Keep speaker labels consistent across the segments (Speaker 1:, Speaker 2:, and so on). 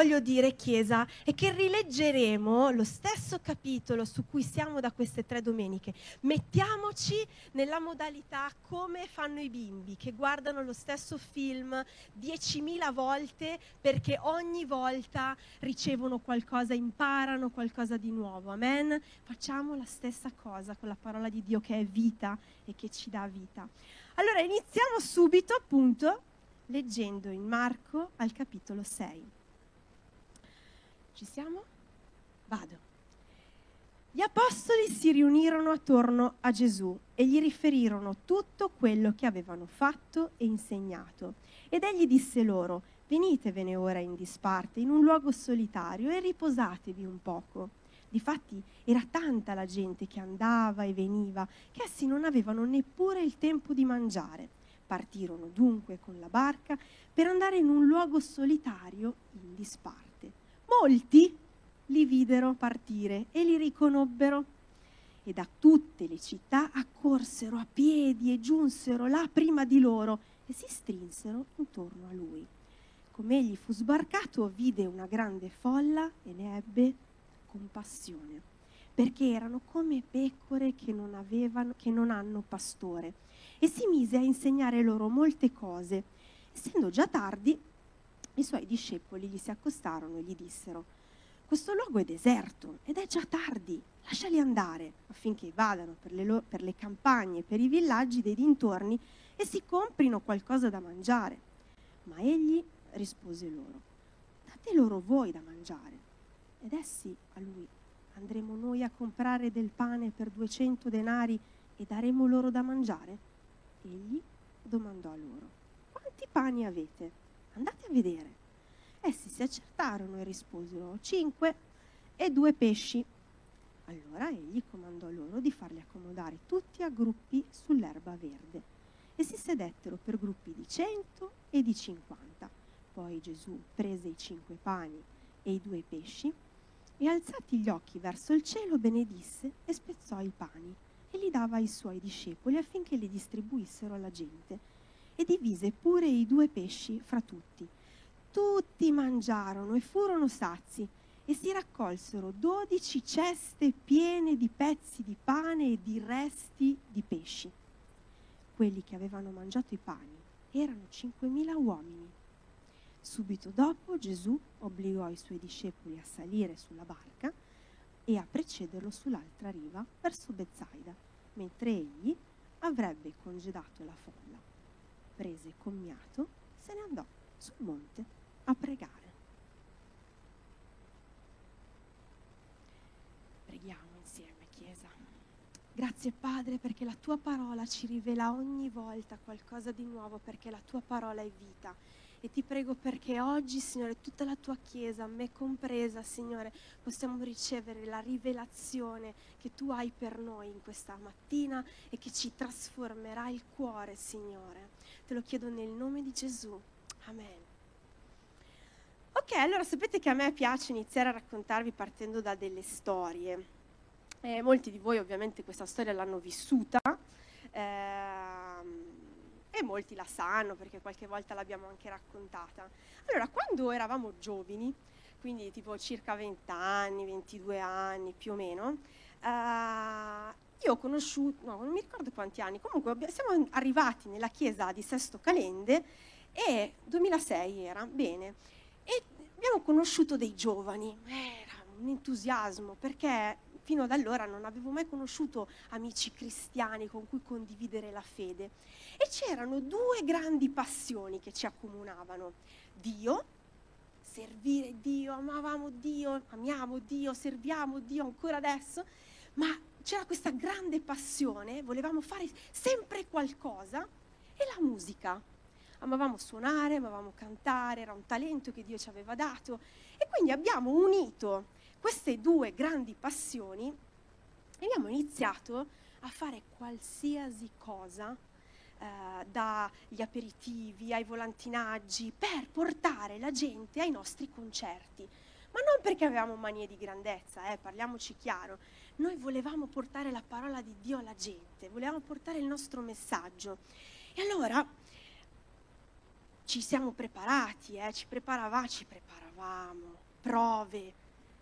Speaker 1: voglio dire, Chiesa, è che rileggeremo lo stesso capitolo su cui siamo da queste tre domeniche. Mettiamoci nella modalità come fanno i bimbi, che guardano lo stesso film 10.000 volte perché ogni volta ricevono qualcosa, imparano qualcosa di nuovo. Amen? Facciamo la stessa cosa con la parola di Dio che è vita e che ci dà vita. Allora iniziamo subito appunto leggendo in Marco al capitolo 6. Ci siamo? Vado. Gli apostoli si riunirono attorno a Gesù e gli riferirono tutto quello che avevano fatto e insegnato. Ed egli disse loro, venitevene ora in disparte, in un luogo solitario, e riposatevi un poco. Difatti era tanta la gente che andava e veniva, che essi non avevano neppure il tempo di mangiare. Partirono dunque con la barca per andare in un luogo solitario in disparte. Molti li videro partire e li riconobbero e da tutte le città accorsero a piedi e giunsero là prima di loro e si strinsero intorno a lui. Come egli fu sbarcato, vide una grande folla e ne ebbe compassione, perché erano come pecore che non, avevano, che non hanno pastore e si mise a insegnare loro molte cose. Essendo già tardi, i suoi discepoli gli si accostarono e gli dissero, questo luogo è deserto ed è già tardi, lasciali andare affinché vadano per le, lo- per le campagne, per i villaggi dei dintorni e si comprino qualcosa da mangiare. Ma egli rispose loro, date loro voi da mangiare. Ed essi a lui, andremo noi a comprare del pane per duecento denari e daremo loro da mangiare? Egli domandò a loro, quanti pani avete? Andate a vedere. Essi si accertarono e risposero, cinque e due pesci. Allora egli comandò loro di farli accomodare tutti a gruppi sull'erba verde e si sedettero per gruppi di cento e di cinquanta. Poi Gesù prese i cinque pani e i due pesci e alzati gli occhi verso il cielo benedisse e spezzò i pani e li dava ai suoi discepoli affinché li distribuissero alla gente e divise pure i due pesci fra tutti. Tutti mangiarono e furono sazi e si raccolsero dodici ceste piene di pezzi di pane e di resti di pesci. Quelli che avevano mangiato i pani erano cinquemila uomini. Subito dopo Gesù obbligò i suoi discepoli a salire sulla barca e a precederlo sull'altra riva verso Bezzaida, mentre egli avrebbe congedato la folla. Prese commiato, se ne andò sul monte a pregare. Preghiamo insieme, Chiesa. Grazie Padre perché la tua parola ci rivela ogni volta qualcosa di nuovo, perché la tua parola è vita e ti prego perché oggi, Signore, tutta la tua Chiesa, me compresa, Signore, possiamo ricevere la rivelazione che tu hai per noi in questa mattina e che ci trasformerà il cuore, Signore. Te lo chiedo nel nome di Gesù. Amen. Ok, allora sapete che a me piace iniziare a raccontarvi partendo da delle storie. Eh, molti di voi ovviamente questa storia l'hanno vissuta. Eh, e molti la sanno perché qualche volta l'abbiamo anche raccontata. Allora, quando eravamo giovani, quindi tipo circa 20 anni, 22 anni più o meno, eh, io ho conosciuto, no, non mi ricordo quanti anni, comunque siamo arrivati nella chiesa di Sesto Calende e 2006 era, bene, abbiamo conosciuto dei giovani, era un entusiasmo perché fino ad allora non avevo mai conosciuto amici cristiani con cui condividere la fede. E c'erano due grandi passioni che ci accomunavano. Dio, servire Dio, amavamo Dio, amiamo Dio, serviamo Dio ancora adesso, ma c'era questa grande passione, volevamo fare sempre qualcosa, e la musica. Amavamo suonare, amavamo cantare, era un talento che Dio ci aveva dato e quindi abbiamo unito queste due grandi passioni e abbiamo iniziato a fare qualsiasi cosa, eh, dagli aperitivi ai volantinaggi, per portare la gente ai nostri concerti. Ma non perché avevamo manie di grandezza, eh, parliamoci chiaro. Noi volevamo portare la parola di Dio alla gente, volevamo portare il nostro messaggio. E allora ci siamo preparati, eh, ci, preparava, ci preparavamo prove,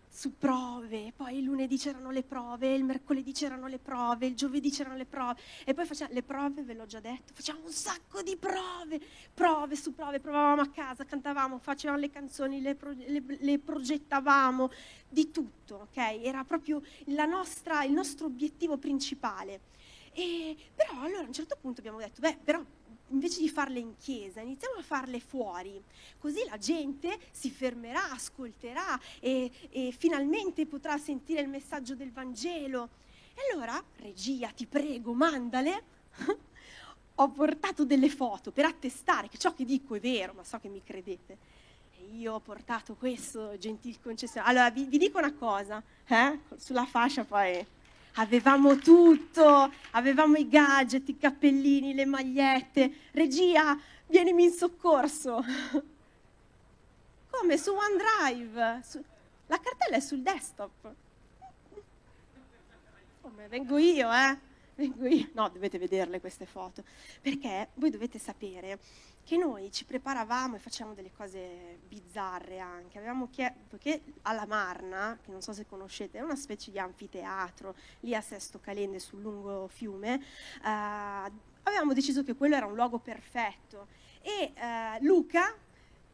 Speaker 1: su prove, poi il lunedì c'erano le prove, il mercoledì c'erano le prove, il giovedì c'erano le prove e poi facciamo le prove, ve l'ho già detto, facciamo un sacco di prove, prove su prove, provavamo a casa, cantavamo, facevamo le canzoni, le, pro, le, le progettavamo, di tutto, ok? Era proprio nostra, il nostro obiettivo principale. E, però allora a un certo punto abbiamo detto, beh, però invece di farle in chiesa, iniziamo a farle fuori, così la gente si fermerà, ascolterà e, e finalmente potrà sentire il messaggio del Vangelo. E allora, regia, ti prego, mandale. Ho portato delle foto per attestare che ciò che dico è vero, ma so che mi credete. Io ho portato questo, gentil concessionario. Allora, vi, vi dico una cosa, eh? sulla fascia poi Avevamo tutto, avevamo i gadget, i cappellini, le magliette. Regia, vienimi in soccorso. Come su OneDrive? Su... La cartella è sul desktop. Come vengo io, eh? No, dovete vederle queste foto, perché voi dovete sapere che noi ci preparavamo e facevamo delle cose bizzarre anche. Avevamo chiesto, perché alla Marna, che non so se conoscete, è una specie di anfiteatro lì a Sesto Calende sul lungo fiume, eh, avevamo deciso che quello era un luogo perfetto. E eh, Luca,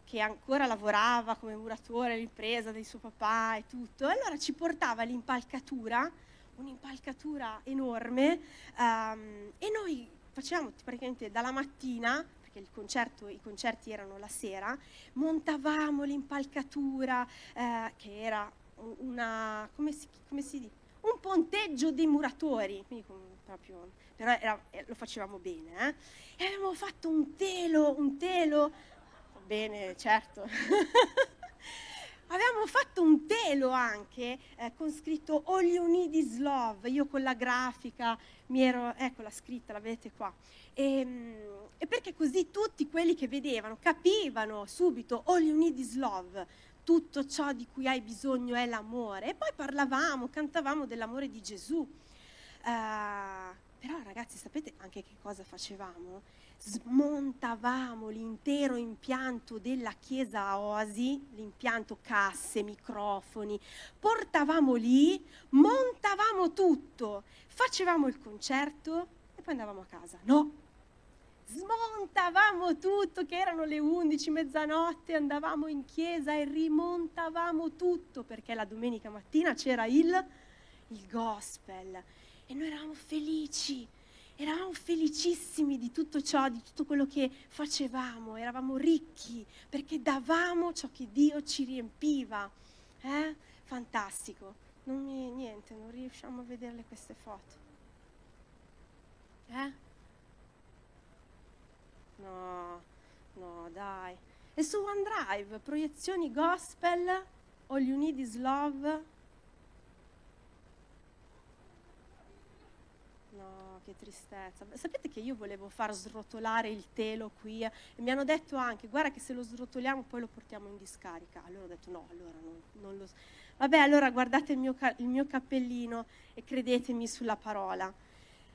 Speaker 1: che ancora lavorava come muratore all'impresa di suo papà e tutto, allora ci portava l'impalcatura, un'impalcatura enorme, um, e noi facevamo praticamente dalla mattina perché concerto, i concerti erano la sera, montavamo l'impalcatura, eh, che era una, come si, come si dice? un ponteggio dei muratori, proprio, però era, eh, lo facevamo bene. Eh? E avevamo fatto un telo, un telo, bene, certo. Avevamo fatto un telo anche eh, con scritto All You Need Is Love, io con la grafica mi ero, ecco la scritta, la vedete qua. E, ehm, e perché così tutti quelli che vedevano capivano subito All You Need Is Love, tutto ciò di cui hai bisogno è l'amore. E poi parlavamo, cantavamo dell'amore di Gesù. Uh, però ragazzi, sapete anche che cosa facevamo? smontavamo l'intero impianto della chiesa Oasi, l'impianto casse, microfoni, portavamo lì, montavamo tutto, facevamo il concerto e poi andavamo a casa. No, smontavamo tutto, che erano le 11, mezzanotte, andavamo in chiesa e rimontavamo tutto perché la domenica mattina c'era il, il gospel e noi eravamo felici eravamo felicissimi di tutto ciò, di tutto quello che facevamo, eravamo ricchi perché davamo ciò che Dio ci riempiva. Eh? Fantastico. Non mi, niente, non riusciamo a vederle queste foto. Eh? No, no, dai. E su OneDrive, proiezioni gospel, All You Need Is Love, No, che tristezza. Sapete che io volevo far srotolare il telo qui e mi hanno detto anche, guarda che se lo srotoliamo poi lo portiamo in discarica. Allora ho detto no, allora non, non lo... Vabbè, allora guardate il mio, il mio cappellino e credetemi sulla parola.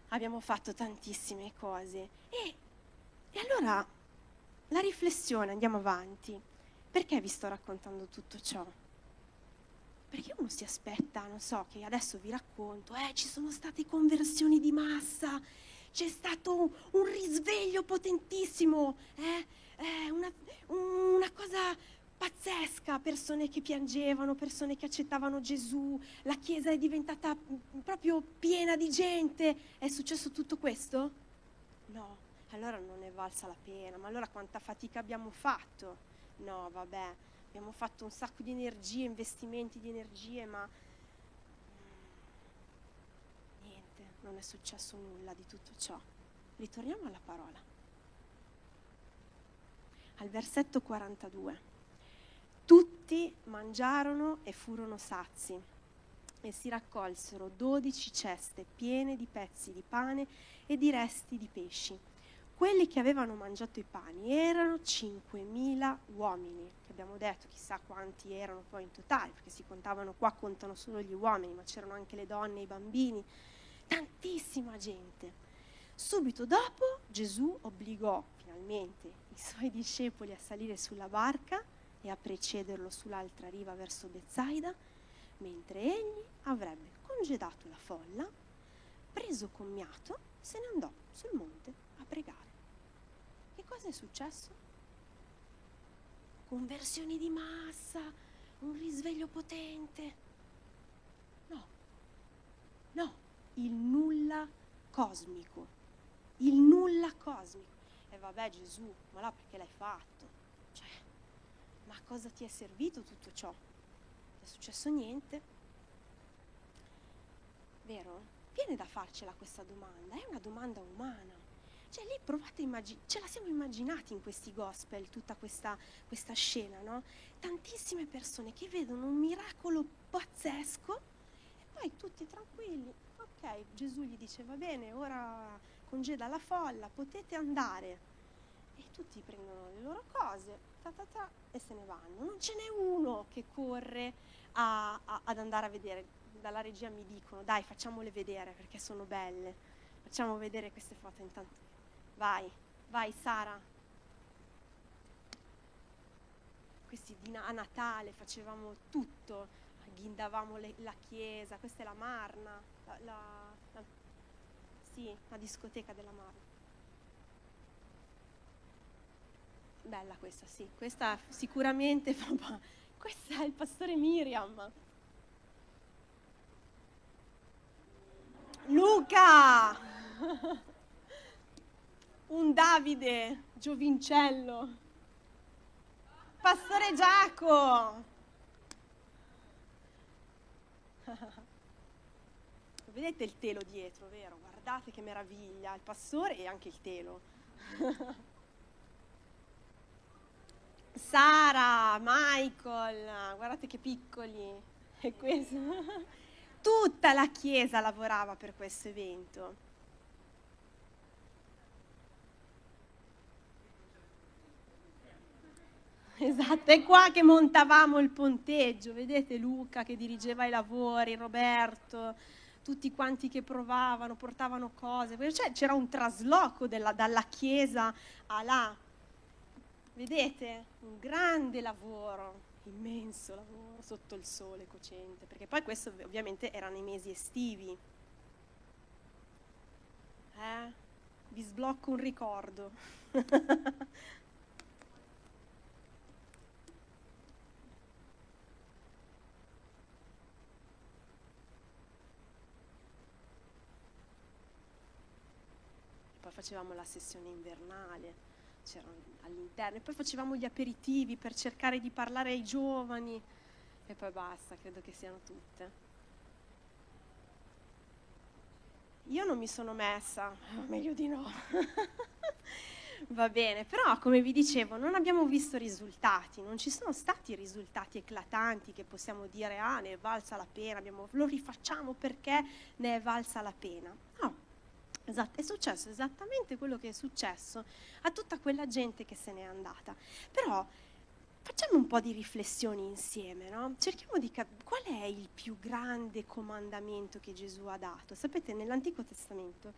Speaker 1: Abbiamo fatto tantissime cose. E, e allora la riflessione, andiamo avanti. Perché vi sto raccontando tutto ciò? Perché uno si aspetta, non so, che adesso vi racconto, eh, ci sono state conversioni di massa, c'è stato un, risveglio potentissimo, eh, eh, una, una cosa pazzesca, persone che piangevano, persone che accettavano Gesù, la Chiesa è diventata proprio piena di gente. È successo tutto questo? No, allora non è valsa la pena, ma allora quanta fatica abbiamo fatto? No, vabbè, abbiamo fatto un sacco di energie, investimenti di energie, ma mm, niente, non è successo nulla di tutto ciò. Ritorniamo alla parola. Al versetto 42. Tutti mangiarono e furono sazi e si raccolsero dodici ceste piene di pezzi di pane e di resti di pesci quelli che avevano mangiato i pani erano 5.000 uomini, che abbiamo detto chissà quanti erano poi in totale, perché si contavano qua, contano solo gli uomini, ma c'erano anche le donne i bambini, tantissima gente. Subito dopo Gesù obbligò finalmente i suoi discepoli a salire sulla barca e a precederlo sull'altra riva verso Bezzaida, mentre egli avrebbe congedato la folla, preso commiato, se ne andò sul monte a pregare. Cosa è successo? Conversioni di massa, un risveglio potente. No, no, il nulla cosmico, il nulla cosmico. E vabbè Gesù, ma là perché l'hai fatto? Cioè, ma a cosa ti è servito tutto ciò? Non è successo niente? Vero? Viene da farcela questa domanda, è una domanda umana. Cioè lì provate a immaginare, ce la siamo immaginati in questi gospel, tutta questa, questa scena, no? Tantissime persone che vedono un miracolo pazzesco e poi tutti tranquilli. Ok, Gesù gli dice va bene, ora congeda la folla, potete andare. E tutti prendono le loro cose, ta ta ta, e se ne vanno. Non ce n'è uno che corre a, a, ad andare a vedere. Dalla regia mi dicono, dai, facciamole vedere perché sono belle. Facciamo vedere queste foto intanto. Vai, vai Sara. Questi a Natale facevamo tutto, ghindavamo le, la chiesa, questa è la Marna, la, la, la, sì, la discoteca della Marna. Bella questa, sì, questa sicuramente fa... Questa è il pastore Miriam. Luca! un Davide giovincello, Pastore Giaco. Vedete il telo dietro, vero? Guardate che meraviglia, il pastore e anche il telo. Sara, Michael, guardate che piccoli. Questo. Tutta la chiesa lavorava per questo evento. Esatto, è qua che montavamo il ponteggio, vedete Luca che dirigeva i lavori, Roberto, tutti quanti che provavano, portavano cose, cioè, c'era un trasloco della, dalla chiesa a là, vedete? Un grande lavoro, immenso lavoro sotto il sole cocente, perché poi questo ovviamente era nei mesi estivi. Eh? Vi sblocco un ricordo. facevamo la sessione invernale, c'erano all'interno, e poi facevamo gli aperitivi per cercare di parlare ai giovani e poi basta, credo che siano tutte. Io non mi sono messa, meglio di no. Va bene, però come vi dicevo non abbiamo visto risultati, non ci sono stati risultati eclatanti che possiamo dire ah ne è valsa la pena, abbiamo, lo rifacciamo perché ne è valsa la pena. Esatto, è successo esattamente quello che è successo a tutta quella gente che se n'è andata. Però facciamo un po' di riflessioni insieme, no? Cerchiamo di capire qual è il più grande comandamento che Gesù ha dato. Sapete, nell'Antico Testamento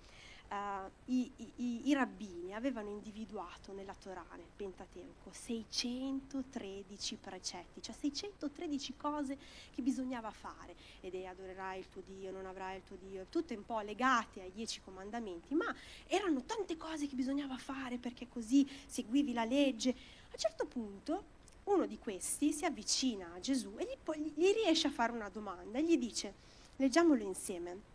Speaker 1: uh, i, i, i, rabbini avevano individuato nella Torah, nel Pentateuco, 613 precetti, cioè 613 cose che bisognava fare. Ed è adorerai il tuo Dio, non avrai il tuo Dio, tutte un po' legate ai dieci comandamenti, ma erano tante cose che bisognava fare perché così seguivi la legge. A un certo punto uno di questi si avvicina a Gesù e gli, gli riesce a fare una domanda e gli dice, leggiamolo insieme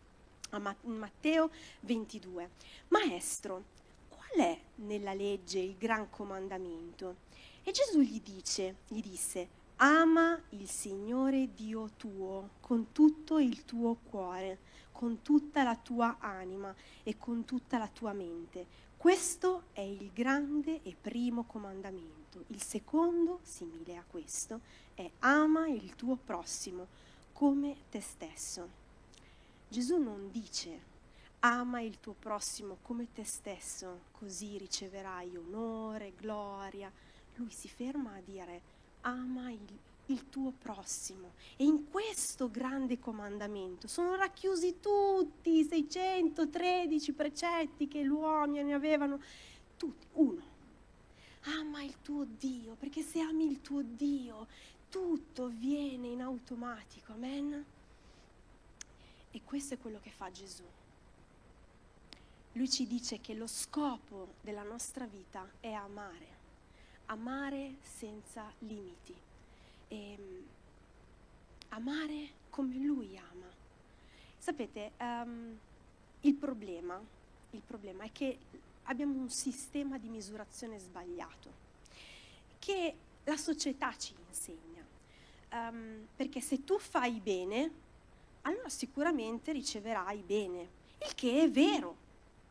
Speaker 1: a Matteo 22. Maestro, qual è nella legge il gran comandamento? E Gesù gli dice, gli disse, ama il Signore Dio tuo con tutto il tuo cuore, con tutta la tua anima e con tutta la tua mente. Questo è il grande e primo comandamento. Il secondo, simile a questo, è ama il tuo prossimo come te stesso. Gesù non dice ama il tuo prossimo come te stesso, così riceverai onore, gloria. Lui si ferma a dire ama il, il tuo prossimo. E in questo grande comandamento sono racchiusi tutti i 613 precetti che gli uomini avevano, tutti, uno. ama il tuo Dio, perché se ami il tuo Dio, tutto viene in automatico, amen? E questo è quello che fa Gesù. Lui ci dice che lo scopo della nostra vita è amare, amare senza limiti, e, ehm, amare come Lui ama. Sapete, um, il, problema, il problema è che abbiamo un sistema di misurazione sbagliato, che la società ci insegna. Um, perché se tu fai bene, allora sicuramente riceverai bene, il che è vero,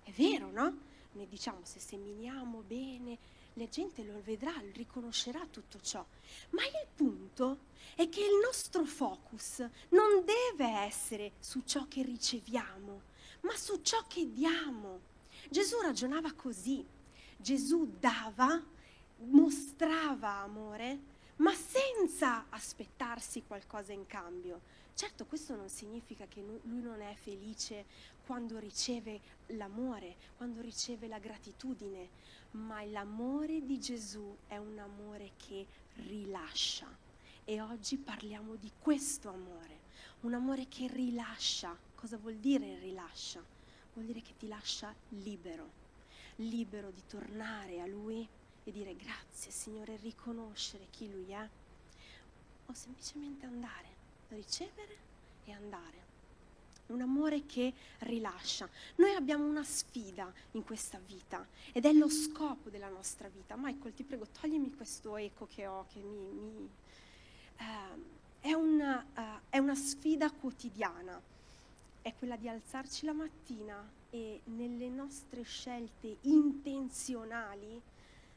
Speaker 1: è vero, no? Noi diciamo se seminiamo bene, la gente lo vedrà, riconoscerà tutto ciò. Ma il punto è che il nostro focus non deve essere su ciò che riceviamo, ma su ciò che diamo. Gesù ragionava così. Gesù dava, mostrava amore, ma senza aspettarsi qualcosa in cambio. Certo, questo non significa che lui non è felice quando riceve l'amore, quando riceve la gratitudine, ma l'amore di Gesù è un amore che rilascia. E oggi parliamo di questo amore, un amore che rilascia. Cosa vuol dire rilascia? Vuol dire che ti lascia libero, libero di tornare a Lui e dire grazie Signore, riconoscere chi Lui è, o semplicemente andare ricevere e andare. Un amore che rilascia. Noi abbiamo una sfida in questa vita ed è lo scopo della nostra vita. Michael, ti prego, toglimi questo eco che ho, che mi... mi uh, è, una, uh, è una sfida quotidiana, è quella di alzarci la mattina e nelle nostre scelte intenzionali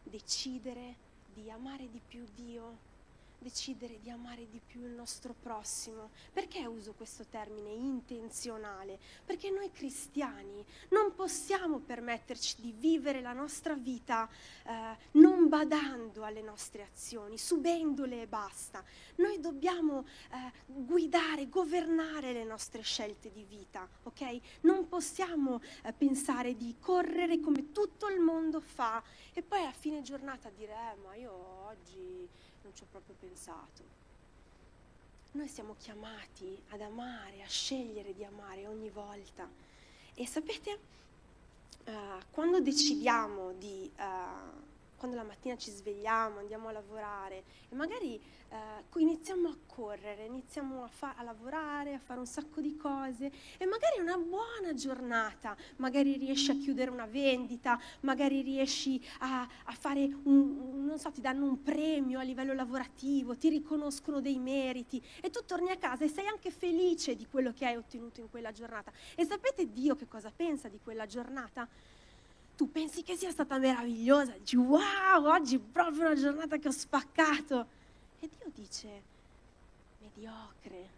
Speaker 1: decidere di amare di più Dio, decidere di amare di più il nostro prossimo. Perché uso questo termine intenzionale? Perché noi cristiani non possiamo permetterci di vivere la nostra vita eh, non badando alle nostre azioni, subendole e basta. Noi dobbiamo eh, guidare, governare le nostre scelte di vita, ok? Non possiamo eh, pensare di correre come tutto il mondo fa e poi a fine giornata dire, eh, ma io oggi non ci ho proprio pensato. Noi siamo chiamati ad amare, a scegliere di amare ogni volta. E sapete, uh, quando decidiamo di... Uh, quando la mattina ci svegliamo, andiamo a lavorare e magari eh, iniziamo a correre, iniziamo a, fa- a, lavorare, a fare un sacco di cose e magari una buona giornata, magari riesci a chiudere una vendita, magari riesci a, a fare un, non so, ti danno un premio a livello lavorativo, ti riconoscono dei meriti e tu torni a casa e sei anche felice di quello che hai ottenuto in quella giornata. E sapete Dio che cosa pensa di quella giornata? Tu pensi che sia stata meravigliosa, dici wow, oggi è proprio una giornata che ho spaccato. E Dio dice, mediocre.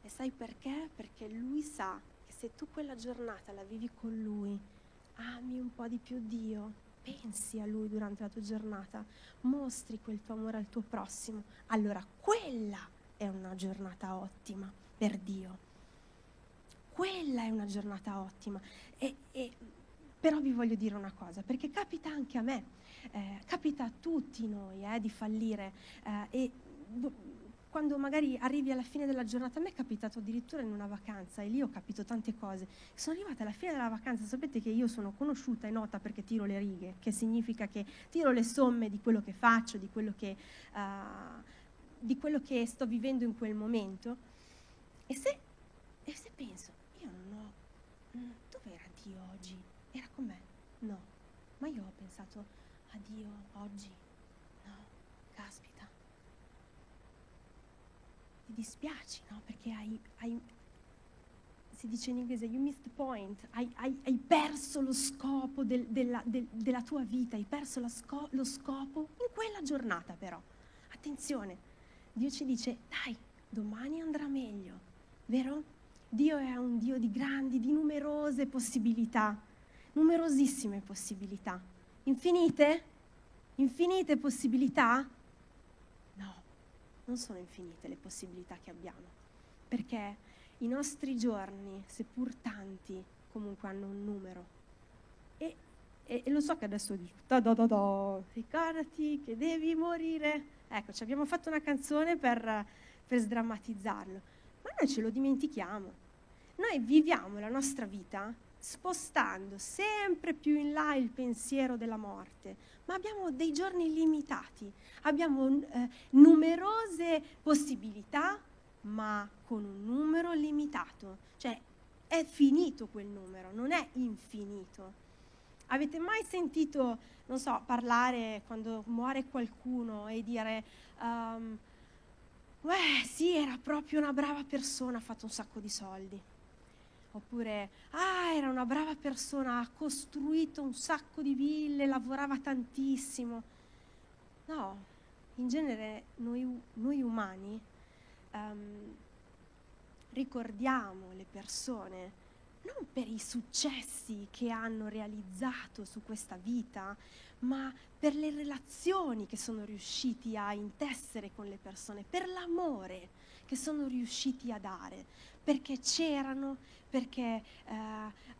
Speaker 1: E sai perché? Perché Lui sa che se tu quella giornata la vivi con Lui, ami un po' di più Dio, pensi a Lui durante la tua giornata, mostri quel tuo amore al tuo prossimo, allora quella è una giornata ottima per Dio. Quella è una giornata ottima. E, e però vi voglio dire una cosa, perché capita anche a me, eh, capita a tutti noi eh, di fallire eh, e quando magari arrivi alla fine della giornata, a me è capitato addirittura in una vacanza e lì ho capito tante cose. Sono arrivata alla fine della vacanza, sapete che io sono conosciuta e nota perché tiro le righe, che significa che tiro le somme di quello che faccio, di quello che, uh, di quello che sto vivendo in quel momento. E se, e se penso, io non ho... Mm, dove era Dio oggi? era con me? No. Ma io ho pensato a Dio oggi? No. Caspita. Ti dispiaci, no? Perché hai, hai si dice in inglese, you missed the point, hai, hai, hai perso lo scopo del, della, del, della, tua vita, hai perso sco- lo scopo in quella giornata però. Attenzione, Dio ci dice, dai, domani andrà meglio, vero? Dio è un Dio di grandi, di numerose possibilità numerosissime possibilità. Infinite? Infinite possibilità? No, non sono infinite le possibilità che abbiamo, perché i nostri giorni, seppur tanti, comunque hanno un numero. E E, e lo so che adesso dici, da da da da, ricordati che devi morire. Ecco, ci abbiamo fatto una canzone per, per sdrammatizzarlo, ma noi ce lo dimentichiamo. Noi viviamo la nostra vita spostando sempre più in là il pensiero della morte, ma abbiamo dei giorni limitati, abbiamo eh, numerose possibilità, ma con un numero limitato, cioè è finito quel numero, non è infinito. Avete mai sentito, non so, parlare quando muore qualcuno e dire, um, Beh, sì, era proprio una brava persona, ha fatto un sacco di soldi. Oppure, ah, era una brava persona, ha costruito un sacco di ville, lavorava tantissimo. No, in genere noi, noi umani um, ricordiamo le persone non per i successi che hanno realizzato su questa vita, ma per le relazioni che sono riusciti a intessere con le persone, per l'amore che sono riusciti a dare, perché c'erano, perché eh,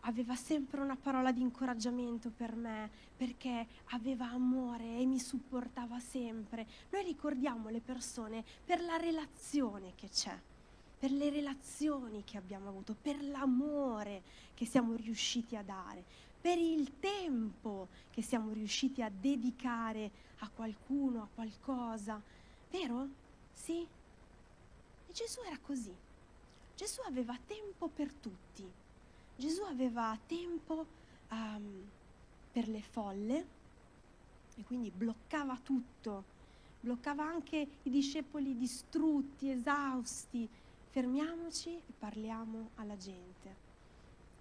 Speaker 1: aveva sempre una parola di incoraggiamento per me, perché aveva amore e mi supportava sempre. Noi ricordiamo le persone per la relazione che c'è per le relazioni che abbiamo avuto, per l'amore che siamo riusciti a dare, per il tempo che siamo riusciti a dedicare a qualcuno, a qualcosa. Vero? Sì? E Gesù era così. Gesù aveva tempo per tutti. Gesù aveva tempo um, per le folle e quindi bloccava tutto, bloccava anche i discepoli distrutti, esausti, fermiamoci e parliamo alla gente.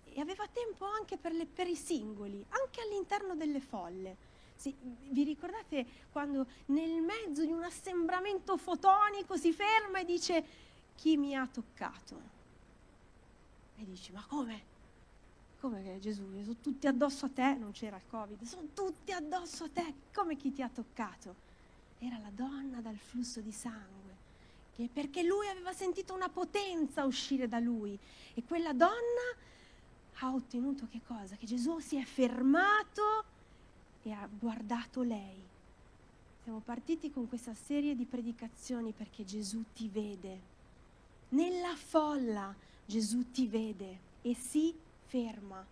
Speaker 1: E aveva tempo anche per, le, per i singoli, anche all'interno delle folle. Sì, vi ricordate quando nel mezzo di un assembramento fotonico si ferma e dice chi mi ha toccato? E dici ma come? Come che Gesù? Sono tutti addosso a te, non c'era il Covid, sono tutti addosso a te, come chi ti ha toccato? Era la donna dal flusso di sangue perché lui aveva sentito una potenza uscire da lui e quella donna ha ottenuto che cosa? Che Gesù si è fermato e ha guardato lei. Siamo partiti con questa serie di predicazioni perché Gesù ti vede. Nella folla Gesù ti vede e si ferma.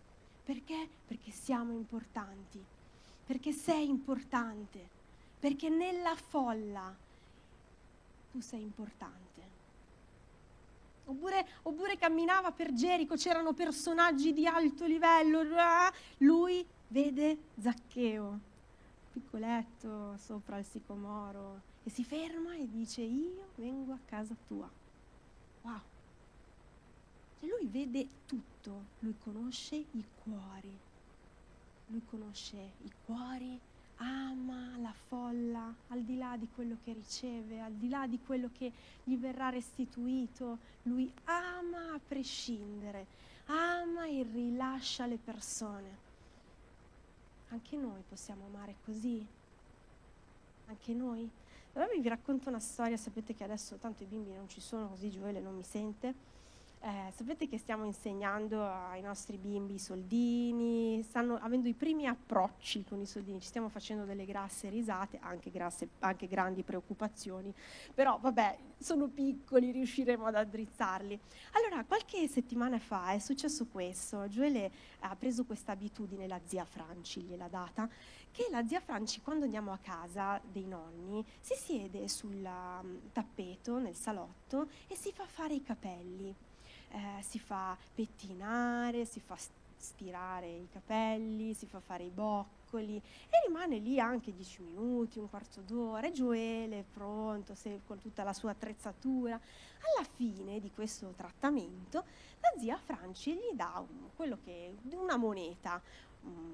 Speaker 1: Perché? Perché siamo importanti, perché sei importante, perché nella folla tu sei importante. Oppure, oppure camminava per Gerico, c'erano personaggi di alto livello, lui vede Zaccheo, piccoletto sopra il sicomoro, e si ferma e dice io vengo a casa tua. Wow. E lui vede tutto, lui conosce i cuori, lui conosce i cuori ama la folla al di là di quello che riceve, al di là di quello che gli verrà restituito. Lui ama a prescindere, ama e rilascia le persone. Anche noi possiamo amare così. Anche noi. Allora vi racconto una storia, sapete che adesso tanto i bimbi non ci sono, così Gioele non mi sente. Eh, sapete che stiamo insegnando ai nostri bimbi i soldini, stanno avendo i primi approcci con i soldini, ci stiamo facendo delle grasse risate, anche, grasse, anche grandi preoccupazioni, però vabbè, sono piccoli, riusciremo ad addrizzarli. Allora, qualche settimana fa è successo questo, Gioele ha preso questa abitudine, la zia Franci gliel'ha data, che la zia Franci quando andiamo a casa dei nonni si siede sul um, tappeto nel salotto e si fa fare i capelli eh, si fa pettinare, si fa stirare i capelli, si fa fare i boccoli e rimane lì anche dieci minuti, un quarto d'ora, e Gioele pronto con tutta la sua attrezzatura. Alla fine di questo trattamento la zia Franci gli dà un, quello che, una moneta,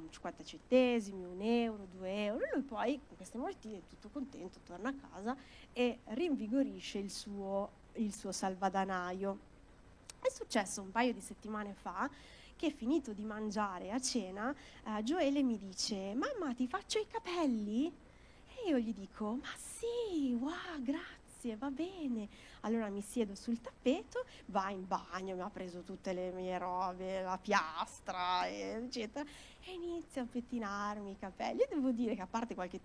Speaker 1: 50 centesimi, un euro, due euro, e lui poi con queste monetine tutto contento torna a casa e rinvigorisce il suo, il suo salvadanaio. È successo un paio di settimane fa che finito di mangiare a cena, eh, Gioele mi dice, mamma ti faccio i capelli? E io gli dico, ma sì, wow, grazie. Grazie, va bene. Allora mi siedo sul tappeto, va in bagno, mi ha preso tutte le mie robe, la piastra, eccetera, e inizia a pettinarmi i capelli. E devo dire che a parte qualche,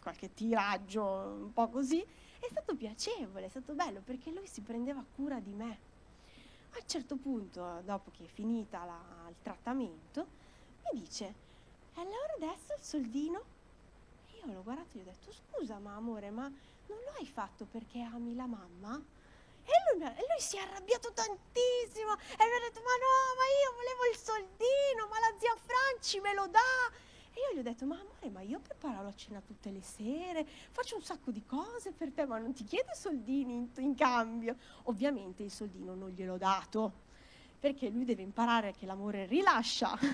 Speaker 1: qualche tiraggio un po' così, è stato piacevole, è stato bello perché lui si prendeva cura di me. A un certo punto, dopo che è finita la, il trattamento, mi dice, allora adesso il soldino? Io l'ho guardato e gli ho detto, scusa ma amore, ma non lo hai fatto perché ami la mamma? E lui, e lui, si è arrabbiato tantissimo e mi ha detto ma no, ma io volevo il soldino, ma la zia Franci me lo dà. E io gli ho detto, ma amore, ma io preparo la cena tutte le sere, faccio un sacco di cose per te, ma non ti chiedo soldini in, in cambio. Ovviamente il soldino non gliel'ho dato, perché lui deve imparare che l'amore rilascia.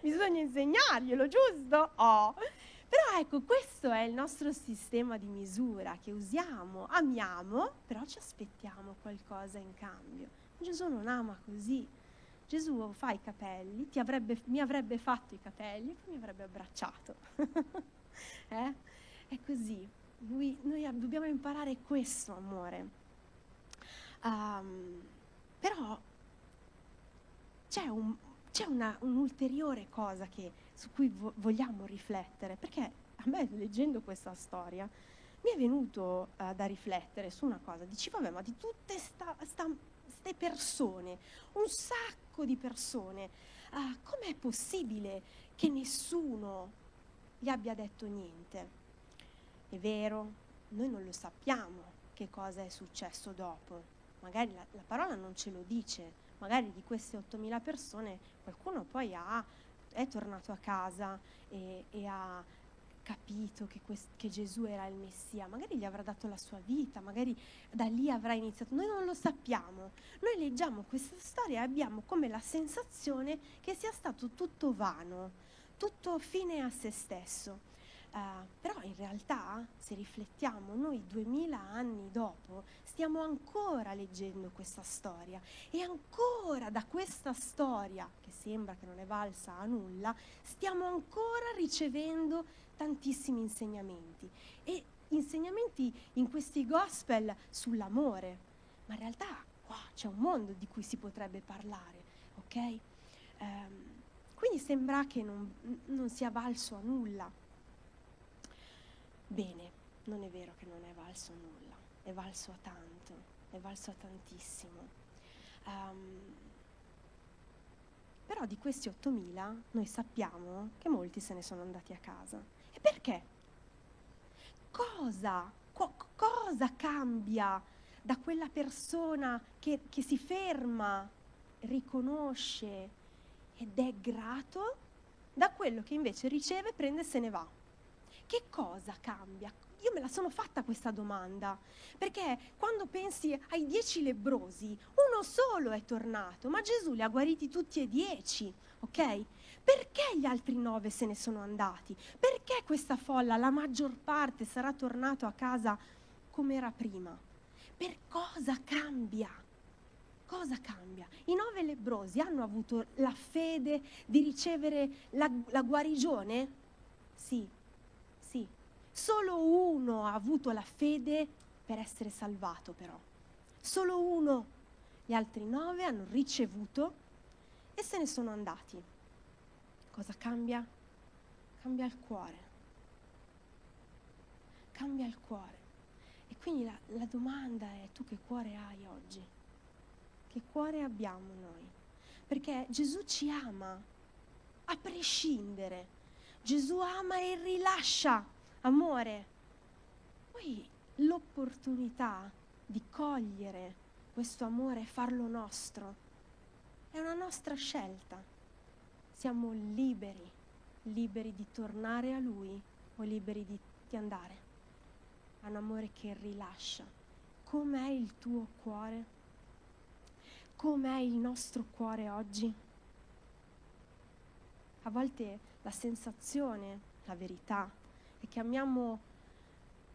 Speaker 1: Bisogna insegnarglielo, giusto? Oh. Però ecco, questo è il nostro sistema di misura che usiamo, amiamo, però ci aspettiamo qualcosa in cambio. Gesù non ama così. Gesù fa i capelli, avrebbe, mi avrebbe fatto i capelli e poi mi avrebbe abbracciato. eh? È così. Lui, noi dobbiamo imparare questo amore. Um, però c'è, un, c'è una, un'ulteriore cosa che, su cui vo- vogliamo riflettere, perché a me leggendo questa storia mi è venuto uh, da riflettere su una cosa. Dici, vabbè, ma di tutte queste persone, un sacco di persone. Ah, com'è possibile che nessuno gli abbia detto niente? È vero, noi non lo sappiamo che cosa è successo dopo. Magari la, la parola non ce lo dice, magari di queste 8.000 persone qualcuno poi ha, è tornato a casa e, e ha capito che, quest- che, Gesù era il Messia, magari gli avrà dato la sua vita, magari da lì avrà iniziato. Noi non lo sappiamo. Noi leggiamo questa storia e abbiamo come la sensazione che sia stato tutto vano, tutto fine a se stesso. Uh, però in realtà, se riflettiamo, noi duemila anni dopo stiamo ancora leggendo questa storia e ancora da questa storia, che sembra che non è valsa a nulla, stiamo ancora ricevendo tantissimi insegnamenti e insegnamenti in questi gospel sull'amore, ma in realtà qua c'è un mondo di cui si potrebbe parlare, ok? Um, quindi sembra che non, non sia valso a nulla. Bene, non è vero che non è valso nulla, è valso a tanto, è valso a tantissimo. Um, però di questi 8.000 noi sappiamo che molti se ne sono andati a casa. Perché? Cosa, co- cosa cambia da quella persona che, che si ferma, riconosce ed è grato, da quello che invece riceve, prende e se ne va? Che cosa cambia? Io me la sono fatta questa domanda, perché quando pensi ai dieci lebrosi, uno solo è tornato, ma Gesù li ha guariti tutti e dieci, ok? Perché gli altri nove se ne sono andati? Perché questa folla, la maggior parte, sarà tornato a casa come era prima? Per cosa cambia? Cosa cambia? I nove lebrosi hanno avuto la fede di ricevere la, la guarigione? Sì. Solo uno ha avuto la fede per essere salvato però. Solo uno. Gli altri nove hanno ricevuto e se ne sono andati. Cosa cambia? Cambia il cuore. Cambia il cuore. E quindi la, la domanda è tu che cuore hai oggi? Che cuore abbiamo noi? Perché Gesù ci ama, a prescindere. Gesù ama e rilascia amore. Poi l'opportunità di cogliere questo amore e farlo nostro è una nostra scelta siamo liberi, liberi di tornare a Lui o liberi di, di andare. Ha un amore che rilascia. Com'è il tuo cuore? Com'è il nostro cuore oggi? A volte la sensazione, la verità, è che amiamo,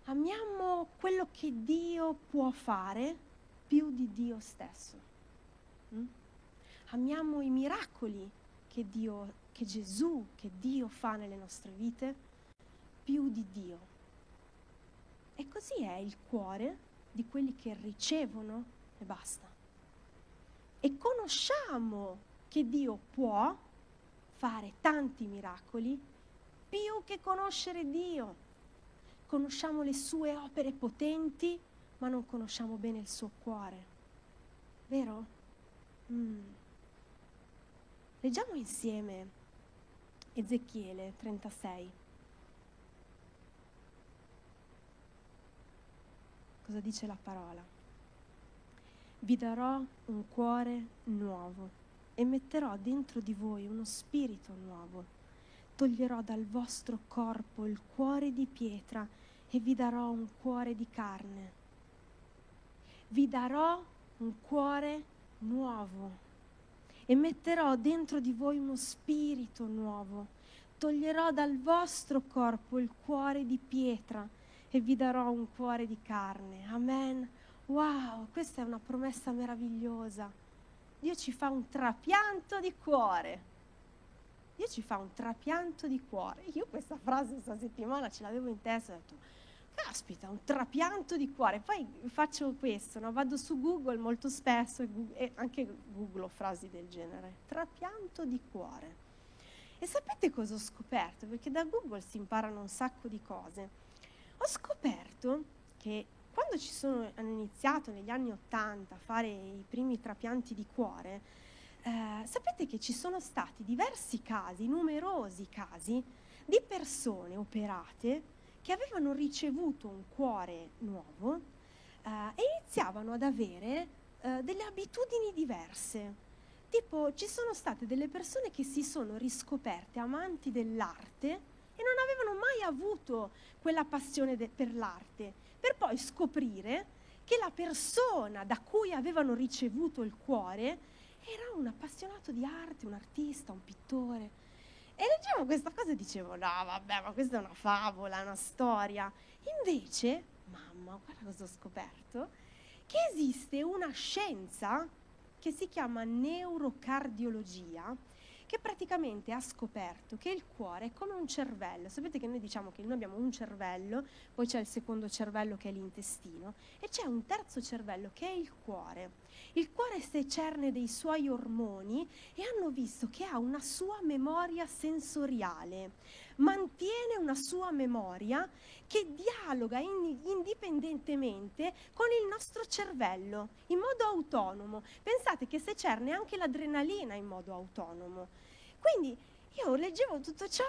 Speaker 1: amiamo quello che Dio può fare più di Dio stesso. Mm? Amiamo i miracoli che Dio, che Gesù, che Dio fa nelle nostre vite, più di Dio. E così è il cuore di quelli che ricevono e basta. E conosciamo che Dio può fare tanti miracoli più che conoscere Dio. Conosciamo le sue opere potenti, ma non conosciamo bene il suo cuore. Vero? Mm. Leggiamo insieme Ezechiele 36. Cosa dice la parola? Vi darò un cuore nuovo e metterò dentro di voi uno spirito nuovo. Toglierò dal vostro corpo il cuore di pietra e vi darò un cuore di carne. Vi darò un cuore nuovo e metterò dentro di voi uno spirito nuovo. Toglierò dal vostro corpo il cuore di pietra e vi darò un cuore di carne. Amen. Wow, questa è una promessa meravigliosa. Dio ci fa un trapianto di cuore. Dio ci fa un trapianto di cuore. Io questa frase questa settimana ce l'avevo in testa e ho detto, caspita, un trapianto di cuore. Poi faccio questo, no? vado su Google molto spesso e, e anche googlo frasi del genere. Trapianto di cuore. E sapete cosa ho scoperto? Perché da Google si imparano un sacco di cose. Ho scoperto che quando ci sono, hanno iniziato negli anni Ottanta a fare i primi trapianti di cuore, eh, sapete che ci sono stati diversi casi, numerosi casi, di persone operate che avevano ricevuto un cuore nuovo eh, e iniziavano ad avere eh, delle abitudini diverse. Tipo, ci sono state delle persone che si sono riscoperte amanti dell'arte e non avevano mai avuto quella passione de- per l'arte, per poi scoprire che la persona da cui avevano ricevuto il cuore era un appassionato di arte, un artista, un pittore. E leggevo questa cosa e dicevo, no, vabbè, ma questa è una favola, una storia. Invece, mamma, guarda cosa ho scoperto, che esiste una scienza che si chiama neurocardiologia, che praticamente ha scoperto che il cuore è come un cervello. Sapete che noi diciamo che noi abbiamo un cervello, poi c'è il secondo cervello che è l'intestino e c'è un terzo cervello che è il cuore. Il cuore secerne dei suoi ormoni e hanno visto che ha una sua memoria sensoriale, mantiene una sua memoria che dialoga in, indipendentemente con il nostro cervello in modo autonomo. Pensate che secerne anche l'adrenalina in modo autonomo. Quindi io leggevo tutto ciò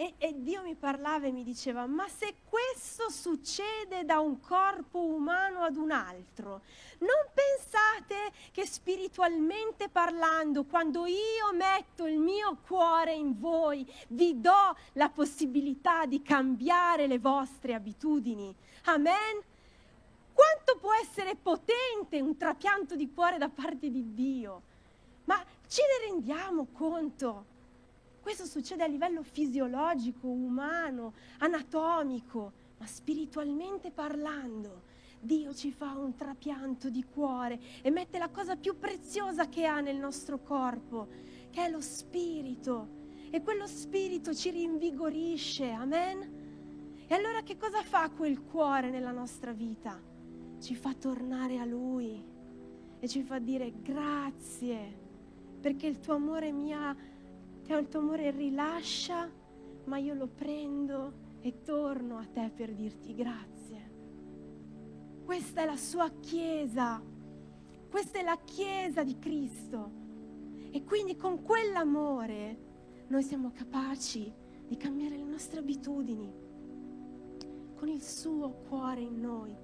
Speaker 1: e, e, Dio mi parlava e mi diceva, ma se questo succede da un corpo umano ad un altro, non pensate che spiritualmente parlando, quando io metto il mio cuore in voi, vi do la possibilità di cambiare le vostre abitudini? Amen? Quanto può essere potente un trapianto di cuore da parte di Dio? Ma ce ne rendiamo conto? Questo succede a livello fisiologico, umano, anatomico, ma spiritualmente parlando. Dio ci fa un trapianto di cuore e mette la cosa più preziosa che ha nel nostro corpo, che è lo spirito. E quello spirito ci rinvigorisce, amen? E allora che cosa fa quel cuore nella nostra vita? Ci fa tornare a Lui e ci fa dire grazie perché il tuo amore mi ha che il tuo amore rilascia, ma io lo prendo e torno a te per dirti grazie. Questa è la sua Chiesa, questa è la Chiesa di Cristo. E quindi con quell'amore noi siamo capaci di cambiare le nostre abitudini. Con il suo cuore in noi,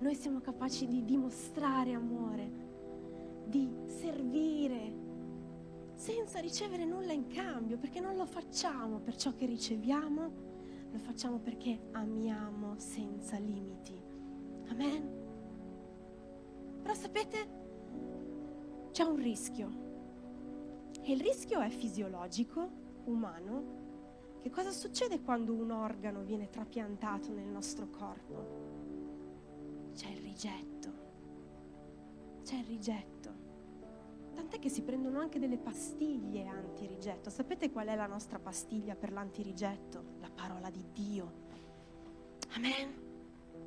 Speaker 1: noi siamo capaci di dimostrare amore, di servire, senza ricevere nulla in cambio, perché non lo facciamo per ciò che riceviamo, lo facciamo perché amiamo senza limiti. Amen. Però sapete, c'è un rischio. E il rischio è fisiologico, umano. Che cosa succede quando un organo viene trapiantato nel nostro corpo? C'è il rigetto. C'è il rigetto che si prendono anche delle pastiglie antirigetto. Sapete qual è la nostra pastiglia per l'antirigetto? La parola di Dio. Amen.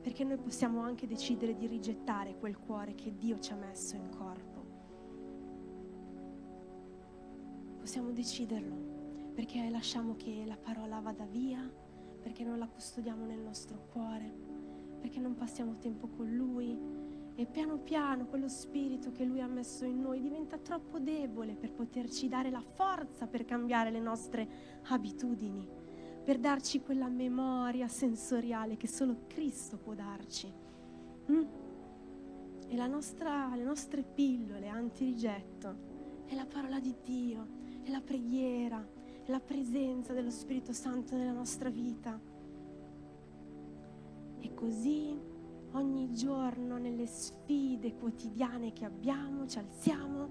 Speaker 1: perché noi possiamo anche decidere di rigettare quel cuore che Dio ci ha messo in corpo. Possiamo deciderlo perché lasciamo che la parola vada via, perché non la custodiamo nel nostro cuore, perché non passiamo tempo con Lui e piano piano quello spirito che Lui ha messo in noi diventa troppo debole per poterci dare la forza per cambiare le nostre abitudini per darci quella memoria sensoriale che solo Cristo può darci. Mm? E nostra, le nostre pillole antirigetto è la parola di Dio, è la preghiera, è la presenza dello Spirito Santo nella nostra vita. E così ogni giorno nelle sfide quotidiane che abbiamo ci alziamo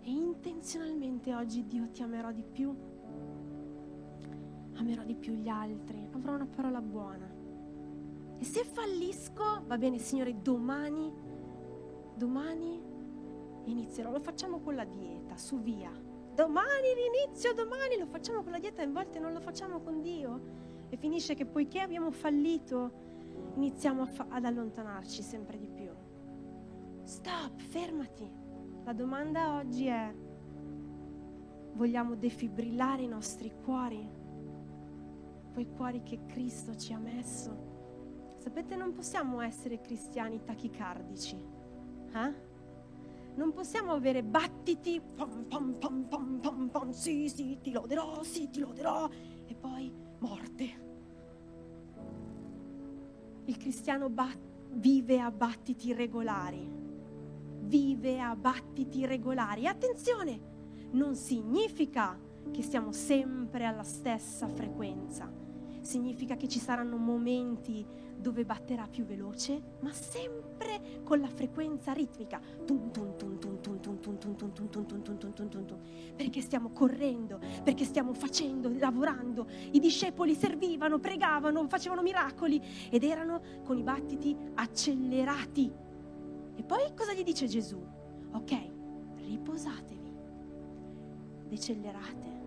Speaker 1: e intenzionalmente oggi Dio ti amerò di più amerò di più gli altri, avrò una parola buona. E se fallisco, va bene Signore, domani, domani inizierò, lo facciamo con la dieta, su via. Domani l'inizio, domani lo facciamo con la dieta a volte non lo facciamo con Dio. E finisce che poiché abbiamo fallito, iniziamo fa- ad allontanarci sempre di più. Stop, fermati. La domanda oggi è, vogliamo defibrillare i nostri cuori? quei cuori che Cristo ci ha messo. Sapete, non possiamo essere cristiani tachicardici. Eh? Non possiamo avere battiti, pom, pom, pom, pom, pom, pom, sì, sì, ti loderò, sì, ti loderò, e poi morte. Il cristiano bat- vive a battiti regolari, vive a battiti regolari. Attenzione, non significa che siamo sempre alla stessa frequenza significa che ci saranno momenti dove batterà più veloce, ma sempre con la frequenza ritmica. Perché stiamo correndo, perché stiamo facendo, lavorando. I discepoli servivano, pregavano, facevano miracoli ed erano con i battiti accelerati. E poi cosa gli dice Gesù? Ok, riposatevi, decelerate,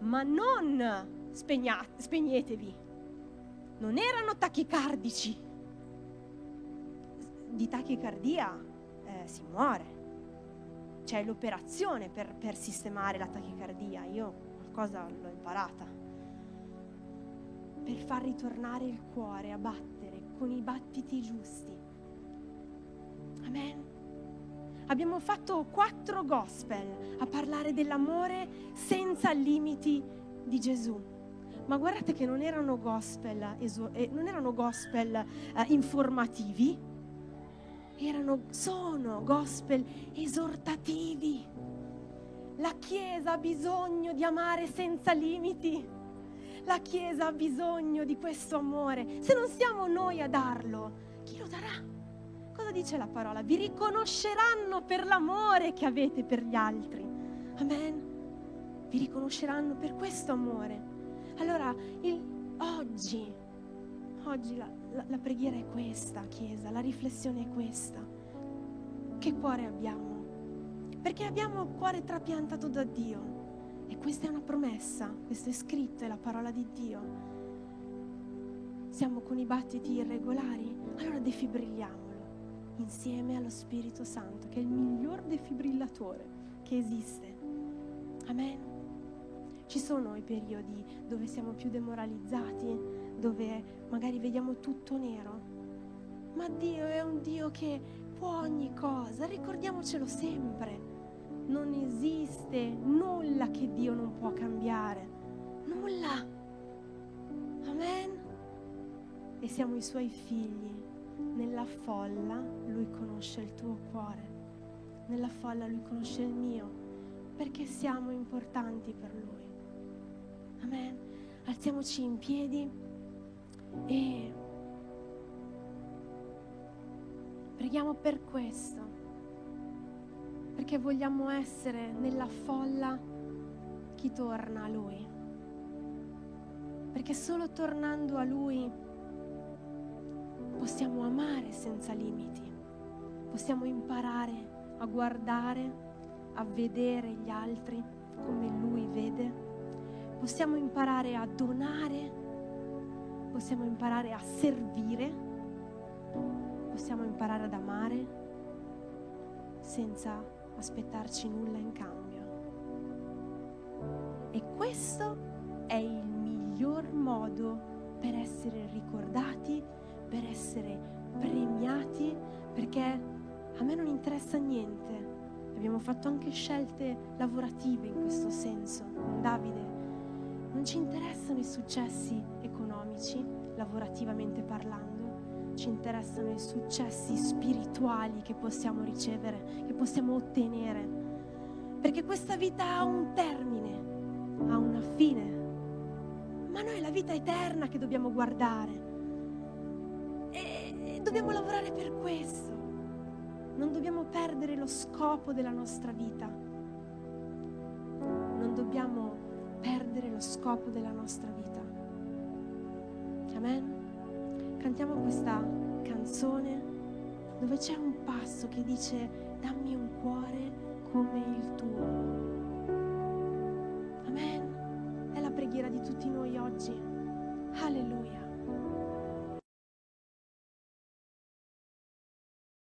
Speaker 1: ma non spegnate, spegnetevi. Non erano tachicardici. Di tachicardia eh, si muore. C'è l'operazione per, per sistemare la tachicardia. Io qualcosa l'ho imparata. Per far ritornare il cuore a battere con i battiti giusti. Amen. Abbiamo fatto quattro gospel a parlare dell'amore senza limiti di Gesù ma guardate che non erano gospel, eh, non erano gospel eh, informativi, erano, sono gospel esortativi. La Chiesa ha bisogno di amare senza limiti. La Chiesa ha bisogno di questo amore. Se non siamo noi a darlo, chi lo darà? Cosa dice la parola? Vi riconosceranno per l'amore che avete per gli altri. Amen. Vi riconosceranno per questo amore. Allora, il, oggi, oggi la, la, la preghiera è questa, Chiesa, la riflessione è questa. Che cuore abbiamo? Perché abbiamo il cuore trapiantato da Dio. E questa è una promessa, questo è scritto, è la parola di Dio. Siamo con i battiti irregolari? Allora defibrilliamolo insieme allo Spirito Santo, che è il miglior defibrillatore che esiste. Amen. Ci sono i periodi dove siamo più demoralizzati, dove magari vediamo tutto nero. Ma Dio è un Dio che può ogni cosa, ricordiamocelo sempre. Non esiste nulla che Dio non può cambiare. Nulla. Amen. E siamo i suoi figli. Nella folla lui conosce il tuo cuore. Nella folla lui conosce il mio. Perché siamo importanti per lui. Amen. Alziamoci in piedi e preghiamo per questo, perché vogliamo essere nella folla chi torna a Lui. Perché solo tornando a Lui possiamo amare senza limiti, possiamo imparare a guardare, a vedere gli altri come Lui vede possiamo imparare a donare possiamo imparare a servire, possiamo imparare ad amare senza aspettarci nulla in cambio. E questo è il miglior modo per essere ricordati, per essere premiati, perché a me non interessa niente. Abbiamo fatto anche scelte lavorative in questo senso Davide. Non ci interessano i successi economici, lavorativamente parlando, ci interessano i successi spirituali che possiamo ricevere, che possiamo ottenere. Perché questa vita ha un termine, ha una fine. Ma noi è la vita eterna che dobbiamo guardare. E dobbiamo lavorare per questo. Non dobbiamo perdere lo scopo della nostra vita. Non dobbiamo perdere lo scopo della nostra vita. Amen? Cantiamo questa canzone dove c'è un passo che dice dammi un cuore come il tuo. Amen? È la preghiera di tutti noi oggi. Alleluia.